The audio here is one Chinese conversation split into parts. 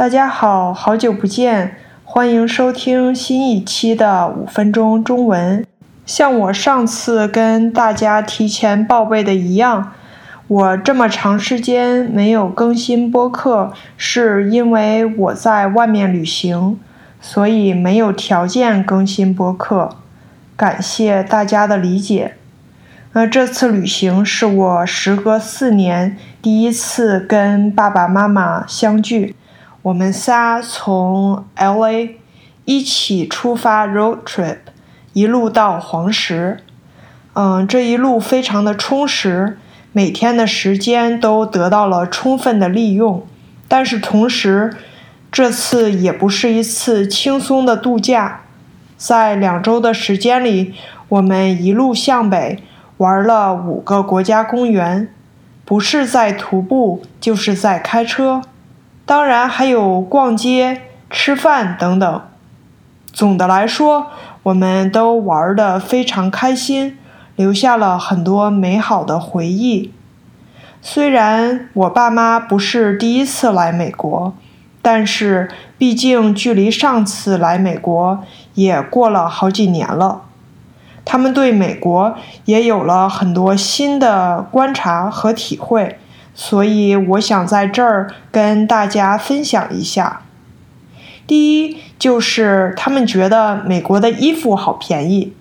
大家好，好久不见，欢迎收听新一期的五分钟中文。像我上次跟大家提前报备的一样，我这么长时间没有更新播客，是因为我在外面旅行，所以没有条件更新播客。感谢大家的理解。那这次旅行是我时隔四年第一次跟爸爸妈妈相聚。我们仨从 L.A. 一起出发 road trip，一路到黄石。嗯，这一路非常的充实，每天的时间都得到了充分的利用。但是同时，这次也不是一次轻松的度假。在两周的时间里，我们一路向北，玩了五个国家公园，不是在徒步，就是在开车。当然还有逛街、吃饭等等。总的来说，我们都玩得非常开心，留下了很多美好的回忆。虽然我爸妈不是第一次来美国，但是毕竟距离上次来美国也过了好几年了，他们对美国也有了很多新的观察和体会。所以我想在这儿跟大家分享一下。第一就是他们觉得美国的衣服好便宜。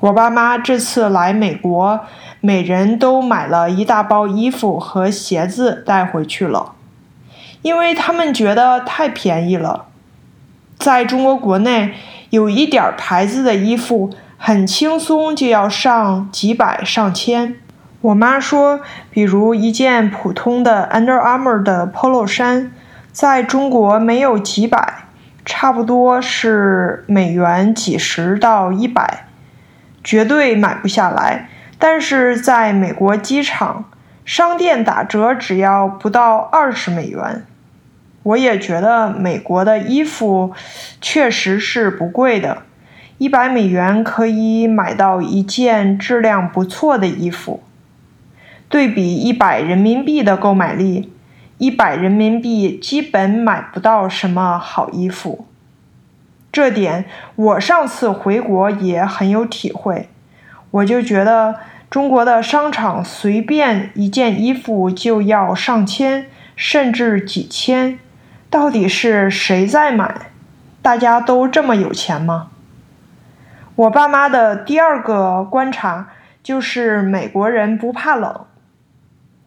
我爸妈这次来美国，每人都买了一大包衣服和鞋子带回去了，因为他们觉得太便宜了。在中国国内，有一点牌子的衣服很轻松就要上几百上千。我妈说，比如一件普通的 Under Armour 的 Polo 衫，在中国没有几百，差不多是美元几十到一百，绝对买不下来。但是在美国机场商店打折，只要不到二十美元。我也觉得美国的衣服确实是不贵的，一百美元可以买到一件质量不错的衣服。对比一百人民币的购买力，一百人民币基本买不到什么好衣服。这点我上次回国也很有体会。我就觉得中国的商场随便一件衣服就要上千，甚至几千，到底是谁在买？大家都这么有钱吗？我爸妈的第二个观察就是美国人不怕冷。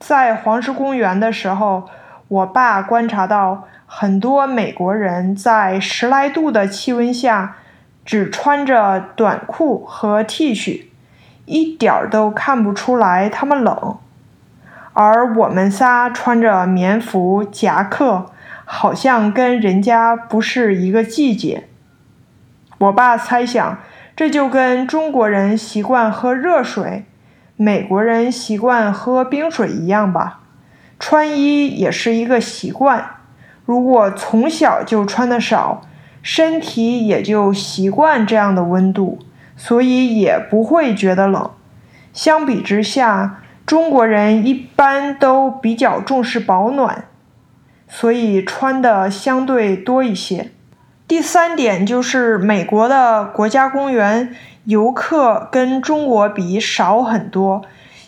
在黄石公园的时候，我爸观察到很多美国人在十来度的气温下，只穿着短裤和 T 恤，一点儿都看不出来他们冷。而我们仨穿着棉服夹克，好像跟人家不是一个季节。我爸猜想，这就跟中国人习惯喝热水。美国人习惯喝冰水一样吧，穿衣也是一个习惯。如果从小就穿的少，身体也就习惯这样的温度，所以也不会觉得冷。相比之下，中国人一般都比较重视保暖，所以穿的相对多一些。第三点就是美国的国家公园。游客跟中国比少很多，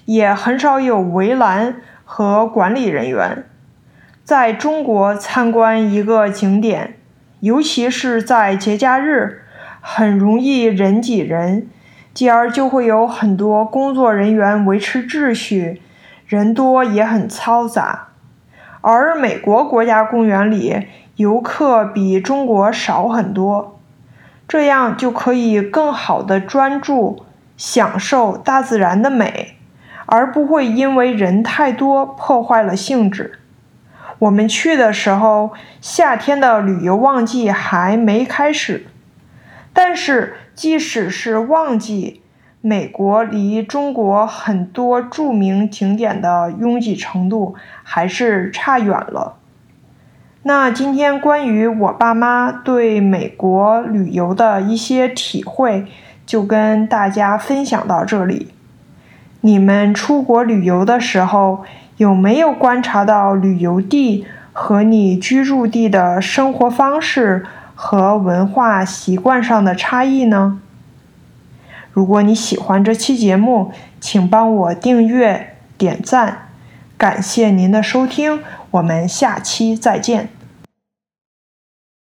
也很少有围栏和管理人员。在中国参观一个景点，尤其是在节假日，很容易人挤人，继而就会有很多工作人员维持秩序，人多也很嘈杂。而美国国家公园里游客比中国少很多。这样就可以更好的专注享受大自然的美，而不会因为人太多破坏了兴致。我们去的时候，夏天的旅游旺季还没开始，但是即使是旺季，美国离中国很多著名景点的拥挤程度还是差远了。那今天关于我爸妈对美国旅游的一些体会，就跟大家分享到这里。你们出国旅游的时候，有没有观察到旅游地和你居住地的生活方式和文化习惯上的差异呢？如果你喜欢这期节目，请帮我订阅、点赞，感谢您的收听，我们下期再见。